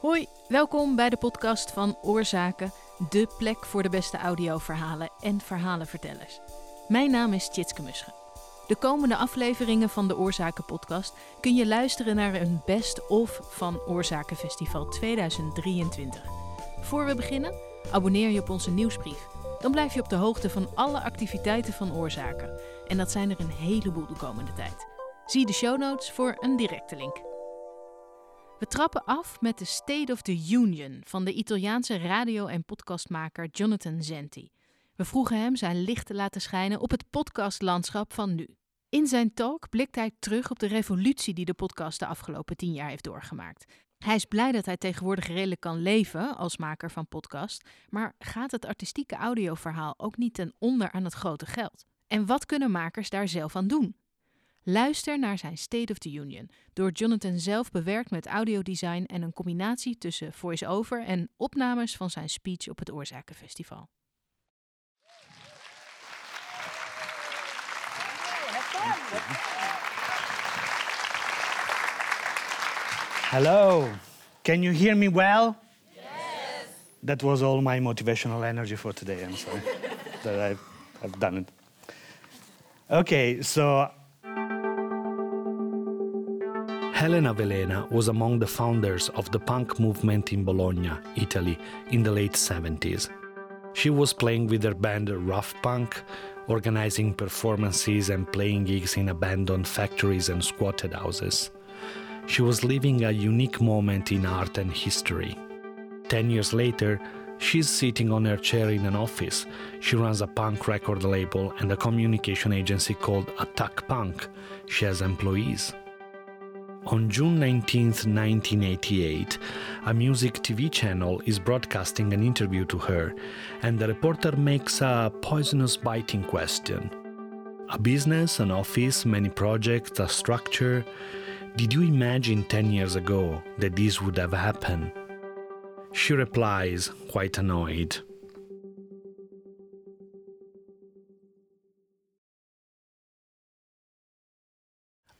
Hoi, welkom bij de podcast van Oorzaken, de plek voor de beste audioverhalen en verhalenvertellers. Mijn naam is Tjitske Musche. De komende afleveringen van de Oorzaken podcast kun je luisteren naar een best-of van Oorzaken Festival 2023. Voor we beginnen, abonneer je op onze nieuwsbrief. Dan blijf je op de hoogte van alle activiteiten van Oorzaken. En dat zijn er een heleboel de komende tijd. Zie de show notes voor een directe link. We trappen af met de State of the Union van de Italiaanse radio- en podcastmaker Jonathan Zenti. We vroegen hem zijn licht te laten schijnen op het podcastlandschap van nu. In zijn talk blikt hij terug op de revolutie die de podcast de afgelopen tien jaar heeft doorgemaakt. Hij is blij dat hij tegenwoordig redelijk kan leven als maker van podcast, maar gaat het artistieke audioverhaal ook niet ten onder aan het grote geld? En wat kunnen makers daar zelf aan doen? Luister naar zijn State of the Union, door Jonathan zelf bewerkt met audiodesign en een combinatie tussen voice-over en opnames van zijn speech op het Oorzakenfestival. Hello. Can you hear me well? Yes. That was all my motivational energy for today. I'm sorry that I've, I've done it. Okay, so. Helena Velena was among the founders of the punk movement in Bologna, Italy, in the late 70s. She was playing with her band Raf Punk, organizing performances and playing gigs in abandoned factories and squatted houses. She was living a unique moment in art and history. Ten years later, she's sitting on her chair in an office. She runs a punk record label and a communication agency called Attack Punk. She has employees. On June 19, 1988, a music TV channel is broadcasting an interview to her, and the reporter makes a poisonous biting question. A business, an office, many projects, a structure. Did you imagine 10 years ago that this would have happened? She replies, quite annoyed.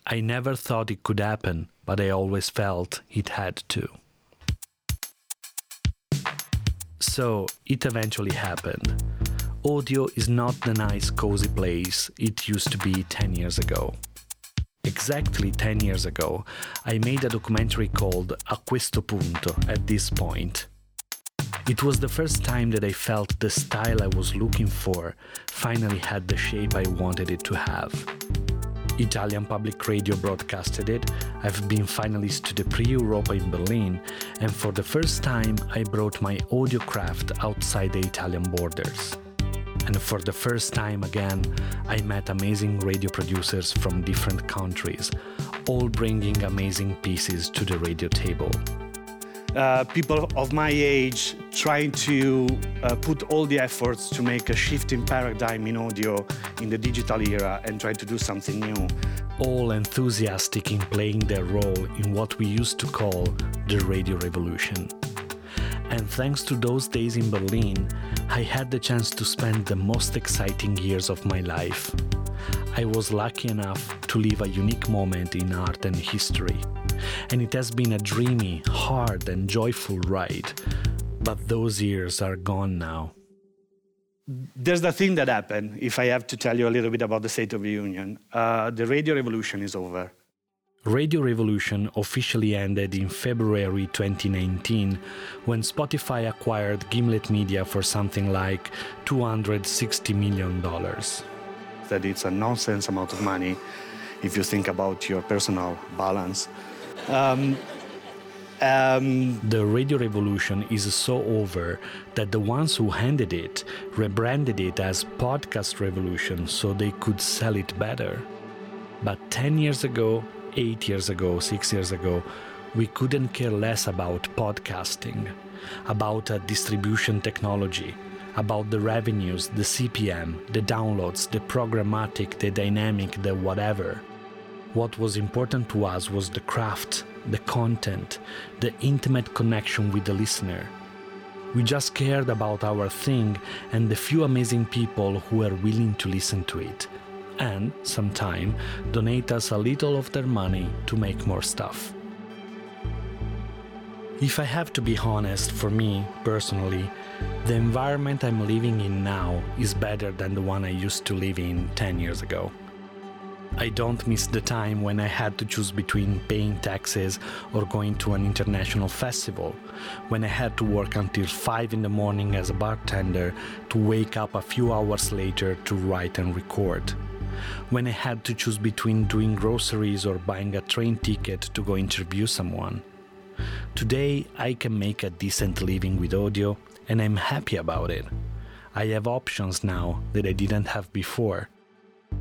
I never thought it could happen, but I always felt it had to. So, it eventually happened. Audio is not the nice, cozy place it used to be 10 years ago. Exactly 10 years ago, I made a documentary called A questo punto, at this point. It was the first time that I felt the style I was looking for finally had the shape I wanted it to have. Italian Public Radio broadcasted it. I've been finalist to the Prix Europa in Berlin, and for the first time, I brought my audio craft outside the Italian borders. And for the first time again, I met amazing radio producers from different countries, all bringing amazing pieces to the radio table. Uh, people of my age trying to uh, put all the efforts to make a shift in paradigm in audio in the digital era and try to do something new. All enthusiastic in playing their role in what we used to call the radio revolution. And thanks to those days in Berlin, I had the chance to spend the most exciting years of my life. I was lucky enough to live a unique moment in art and history and it has been a dreamy, hard, and joyful ride. But those years are gone now. There's the thing that happened, if I have to tell you a little bit about the State of the Union. Uh, the radio revolution is over. Radio Revolution officially ended in February 2019 when Spotify acquired Gimlet Media for something like $260 million. That it's a nonsense amount of money if you think about your personal balance. Um, um, the radio revolution is so over that the ones who handed it rebranded it as podcast revolution so they could sell it better. But 10 years ago, 8 years ago, 6 years ago, we couldn't care less about podcasting, about a distribution technology, about the revenues, the CPM, the downloads, the programmatic, the dynamic, the whatever. What was important to us was the craft, the content, the intimate connection with the listener. We just cared about our thing and the few amazing people who were willing to listen to it, and, sometime, donate us a little of their money to make more stuff. If I have to be honest, for me personally, the environment I'm living in now is better than the one I used to live in 10 years ago. I don't miss the time when I had to choose between paying taxes or going to an international festival, when I had to work until 5 in the morning as a bartender to wake up a few hours later to write and record, when I had to choose between doing groceries or buying a train ticket to go interview someone. Today, I can make a decent living with audio, and I'm happy about it. I have options now that I didn't have before.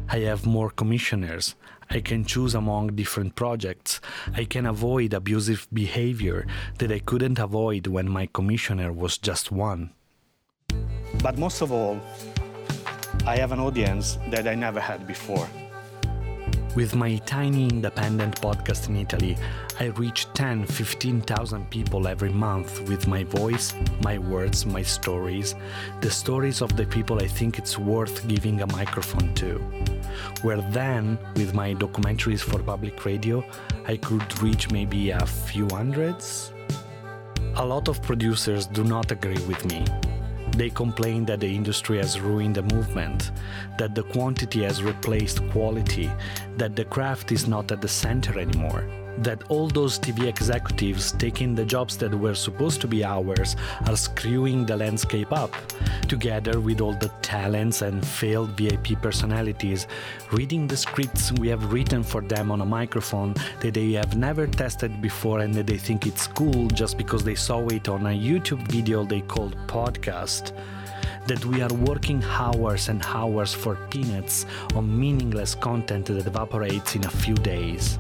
I have more commissioners. I can choose among different projects. I can avoid abusive behavior that I couldn't avoid when my commissioner was just one. But most of all, I have an audience that I never had before. With my tiny independent podcast in Italy, I reach 10, 15,000 people every month with my voice, my words, my stories, the stories of the people I think it's worth giving a microphone to. Where then, with my documentaries for public radio, I could reach maybe a few hundreds? A lot of producers do not agree with me. They complain that the industry has ruined the movement, that the quantity has replaced quality, that the craft is not at the center anymore that all those TV executives taking the jobs that were supposed to be ours are screwing the landscape up, together with all the talents and failed VIP personalities, reading the scripts we have written for them on a microphone that they have never tested before and that they think it's cool just because they saw it on a YouTube video they called podcast that we are working hours and hours for peanuts on meaningless content that evaporates in a few days.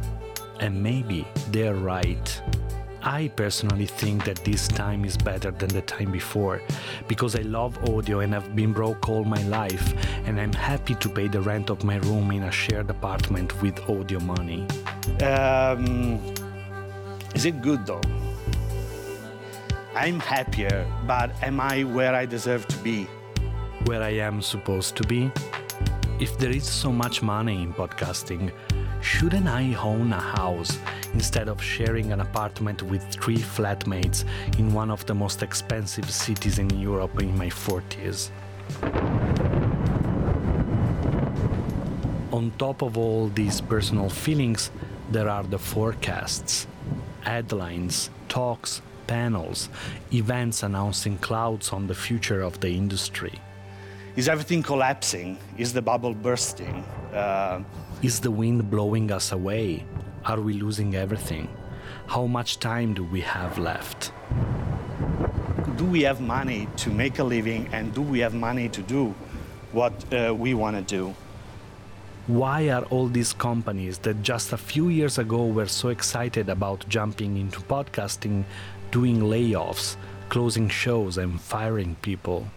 And maybe they're right. I personally think that this time is better than the time before because I love audio and I've been broke all my life and I'm happy to pay the rent of my room in a shared apartment with audio money. Um, is it good though? I'm happier, but am I where I deserve to be? Where I am supposed to be? If there is so much money in podcasting, shouldn't I own a house instead of sharing an apartment with three flatmates in one of the most expensive cities in Europe in my 40s? On top of all these personal feelings, there are the forecasts, headlines, talks, panels, events announcing clouds on the future of the industry. Is everything collapsing? Is the bubble bursting? Uh, is the wind blowing us away? Are we losing everything? How much time do we have left? Do we have money to make a living and do we have money to do what uh, we want to do? Why are all these companies that just a few years ago were so excited about jumping into podcasting doing layoffs, closing shows, and firing people?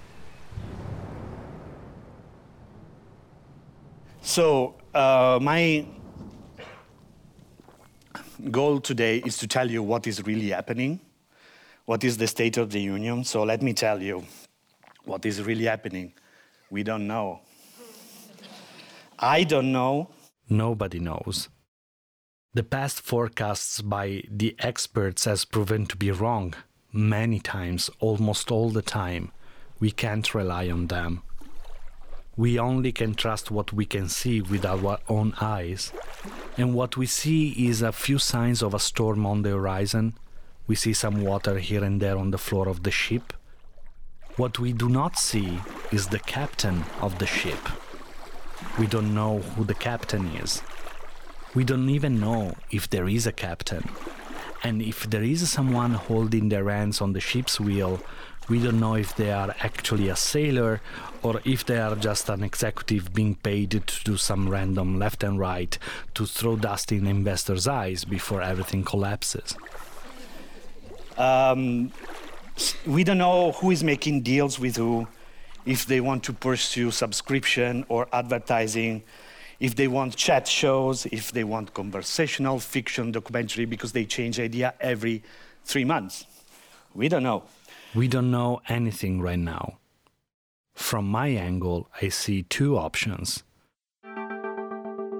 So, uh, my goal today is to tell you what is really happening, what is the state of the union. So, let me tell you what is really happening. We don't know. I don't know. Nobody knows. The past forecasts by the experts has proven to be wrong many times, almost all the time. We can't rely on them we only can trust what we can see with our own eyes. And what we see is a few signs of a storm on the horizon. We see some water here and there on the floor of the ship. What we do not see is the captain of the ship. We don't know who the captain is. We don't even know if there is a captain. And if there is someone holding their hands on the ship's wheel, we don't know if they are actually a sailor or if they are just an executive being paid to do some random left and right to throw dust in investors' eyes before everything collapses. Um, we don't know who is making deals with who, if they want to pursue subscription or advertising, if they want chat shows, if they want conversational fiction documentary, because they change idea every three months. We don't know. We don't know anything right now. From my angle, I see two options.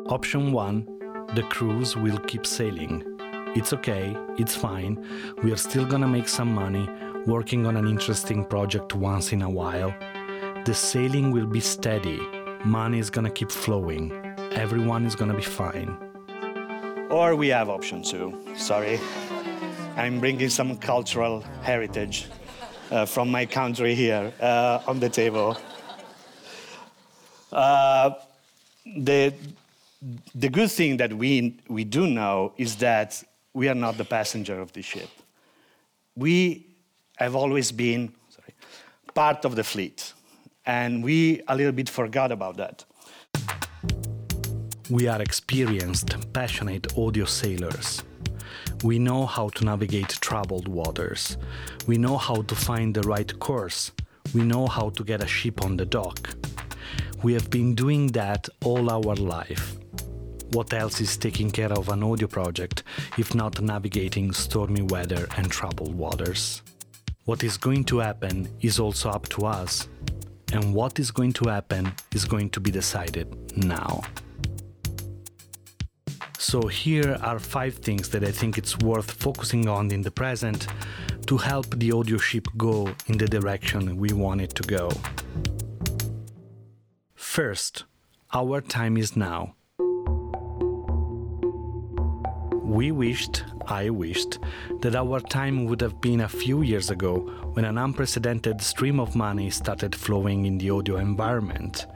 Option 1 The cruise will keep sailing. It's okay, it's fine. We are still gonna make some money, working on an interesting project once in a while. The sailing will be steady, money is gonna keep flowing, everyone is gonna be fine. Or we have option two. Sorry, I'm bringing some cultural heritage uh, from my country here uh, on the table. Uh, the, the good thing that we, we do know is that we are not the passenger of the ship. We have always been sorry, part of the fleet, and we a little bit forgot about that. We are experienced, passionate audio sailors. We know how to navigate troubled waters. We know how to find the right course. We know how to get a ship on the dock. We have been doing that all our life. What else is taking care of an audio project if not navigating stormy weather and troubled waters? What is going to happen is also up to us. And what is going to happen is going to be decided now. So, here are five things that I think it's worth focusing on in the present to help the audio ship go in the direction we want it to go. First, our time is now. We wished, I wished, that our time would have been a few years ago when an unprecedented stream of money started flowing in the audio environment.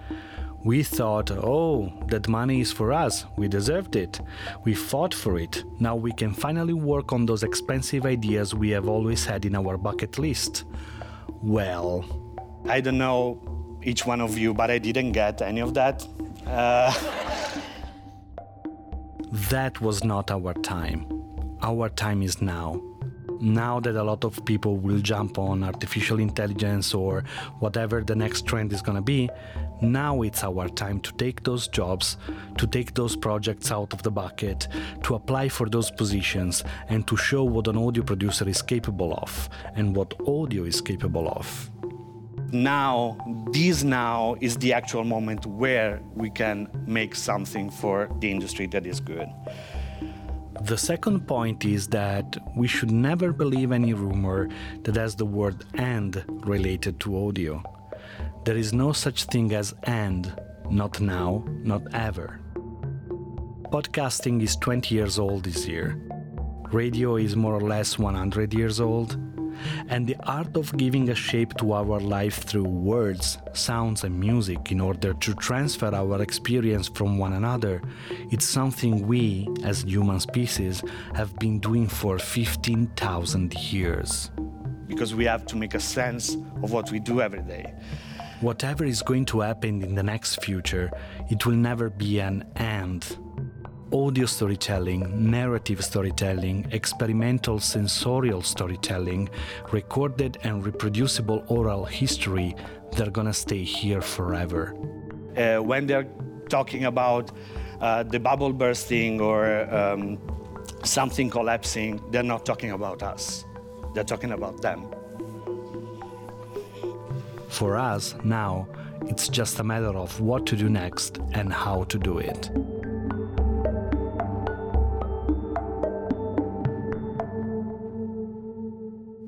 We thought, oh, that money is for us, we deserved it, we fought for it, now we can finally work on those expensive ideas we have always had in our bucket list. Well, I don't know each one of you, but I didn't get any of that. Uh, that was not our time. Our time is now. Now that a lot of people will jump on artificial intelligence or whatever the next trend is going to be, now it's our time to take those jobs, to take those projects out of the bucket, to apply for those positions, and to show what an audio producer is capable of and what audio is capable of. Now, this now is the actual moment where we can make something for the industry that is good. The second point is that we should never believe any rumor that has the word and related to audio. There is no such thing as and, not now, not ever. Podcasting is 20 years old this year. Radio is more or less 100 years old. And the art of giving a shape to our life through words, sounds, and music in order to transfer our experience from one another, it's something we, as human species, have been doing for 15,000 years. Because we have to make a sense of what we do every day. Whatever is going to happen in the next future, it will never be an and. Audio storytelling, narrative storytelling, experimental sensorial storytelling, recorded and reproducible oral history, they're gonna stay here forever. Uh, when they're talking about uh, the bubble bursting or um, something collapsing, they're not talking about us, they're talking about them. For us, now, it's just a matter of what to do next and how to do it.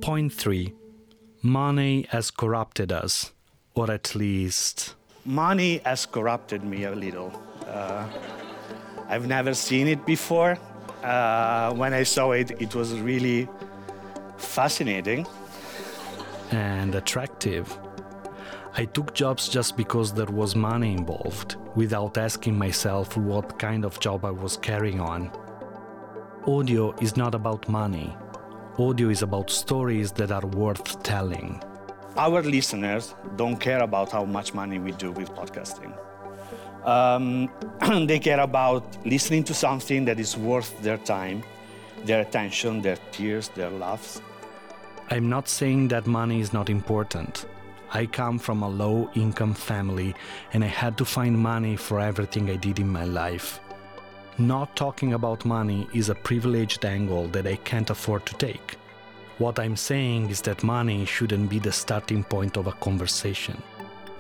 3 Money has corrupted us, or at least. Money has corrupted me a little. Uh, I've never seen it before. Uh, when I saw it, it was really fascinating. And attractive. I took jobs just because there was money involved, without asking myself what kind of job I was carrying on. Audio is not about money. Audio is about stories that are worth telling. Our listeners don't care about how much money we do with podcasting. Um, they care about listening to something that is worth their time, their attention, their tears, their laughs. I'm not saying that money is not important. I come from a low income family and I had to find money for everything I did in my life. Not talking about money is a privileged angle that I can't afford to take. What I'm saying is that money shouldn't be the starting point of a conversation.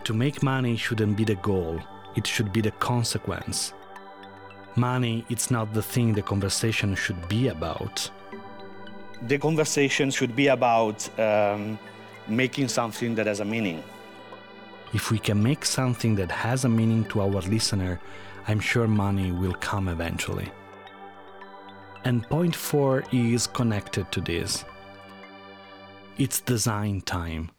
To make money shouldn't be the goal, it should be the consequence. Money, it's not the thing the conversation should be about. The conversation should be about um, making something that has a meaning. If we can make something that has a meaning to our listener, I'm sure money will come eventually. And point four is connected to this. It's design time.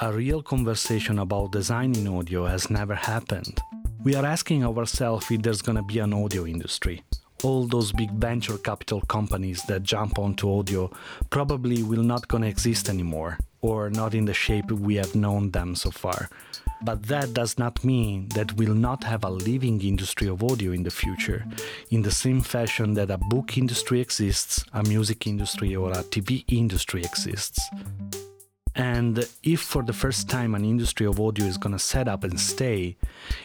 A real conversation about design in audio has never happened. We are asking ourselves if there's gonna be an audio industry. All those big venture capital companies that jump onto audio probably will not gonna exist anymore, or not in the shape we have known them so far. But that does not mean that we'll not have a living industry of audio in the future, in the same fashion that a book industry exists, a music industry, or a TV industry exists. And if for the first time an industry of audio is gonna set up and stay,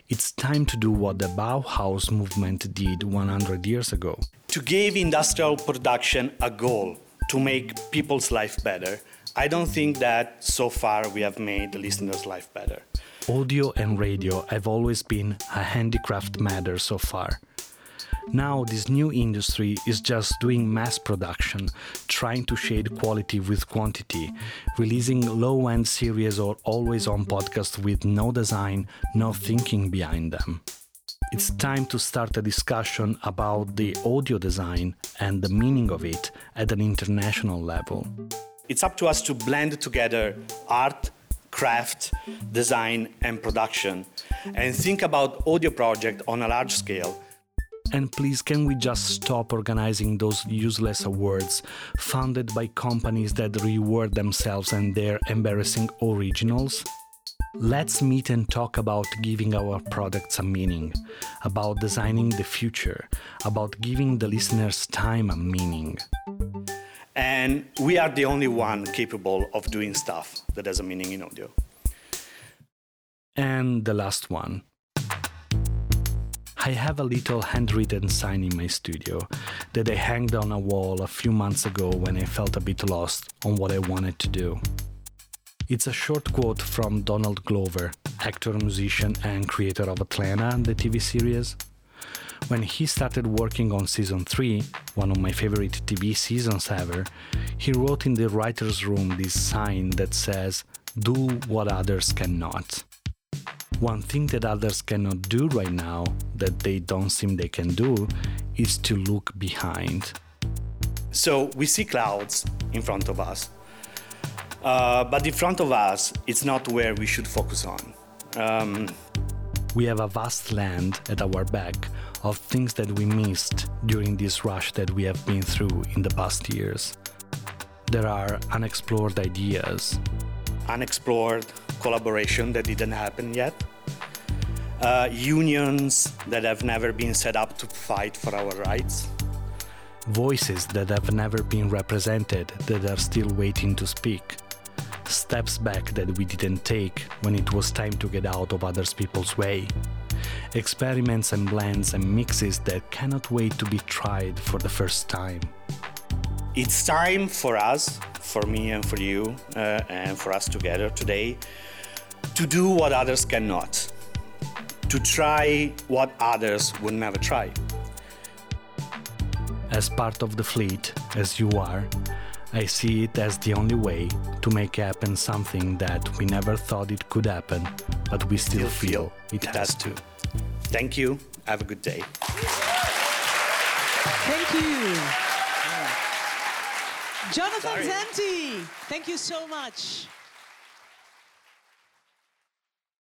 it's time to do what the Bauhaus movement did 100 years ago. To give industrial production a goal to make people's life better, I don't think that so far we have made the listener's life better. Audio and radio have always been a handicraft matter so far. Now, this new industry is just doing mass production, trying to shade quality with quantity, releasing low end series or always on podcasts with no design, no thinking behind them. It's time to start a discussion about the audio design and the meaning of it at an international level. It's up to us to blend together art, craft, design, and production, and think about audio project on a large scale and please, can we just stop organizing those useless awards funded by companies that reward themselves and their embarrassing originals? Let's meet and talk about giving our products a meaning, about designing the future, about giving the listeners' time a meaning. And we are the only one capable of doing stuff that has a meaning in audio. And the last one I have a little handwritten sign in my studio that I hanged on a wall a few months ago when I felt a bit lost on what I wanted to do. It's a short quote from Donald Glover, actor, musician, and creator of Atlanta, the TV series. When he started working on season 3, one of my favorite TV seasons ever, he wrote in the writer's room this sign that says, Do what others cannot. One thing that others cannot do right now, that they don't seem they can do, is to look behind. So we see clouds in front of us, uh, but in front of us, it's not where we should focus on. Um, we have a vast land at our back of things that we missed during this rush that we have been through in the past years. There are unexplored ideas, unexplored collaboration that didn't happen yet, uh, unions that have never been set up to fight for our rights, voices that have never been represented that are still waiting to speak, steps back that we didn't take when it was time to get out of other people's way. Experiments and blends and mixes that cannot wait to be tried for the first time. It's time for us, for me and for you, uh, and for us together today, to do what others cannot, to try what others would never try. As part of the fleet, as you are, I see it as the only way to make happen something that we never thought it could happen, but we still, still feel, feel, it, has, has to. Thank you. Have a good day. Thank you. Jonathan Sorry. Zenti, thank you so much.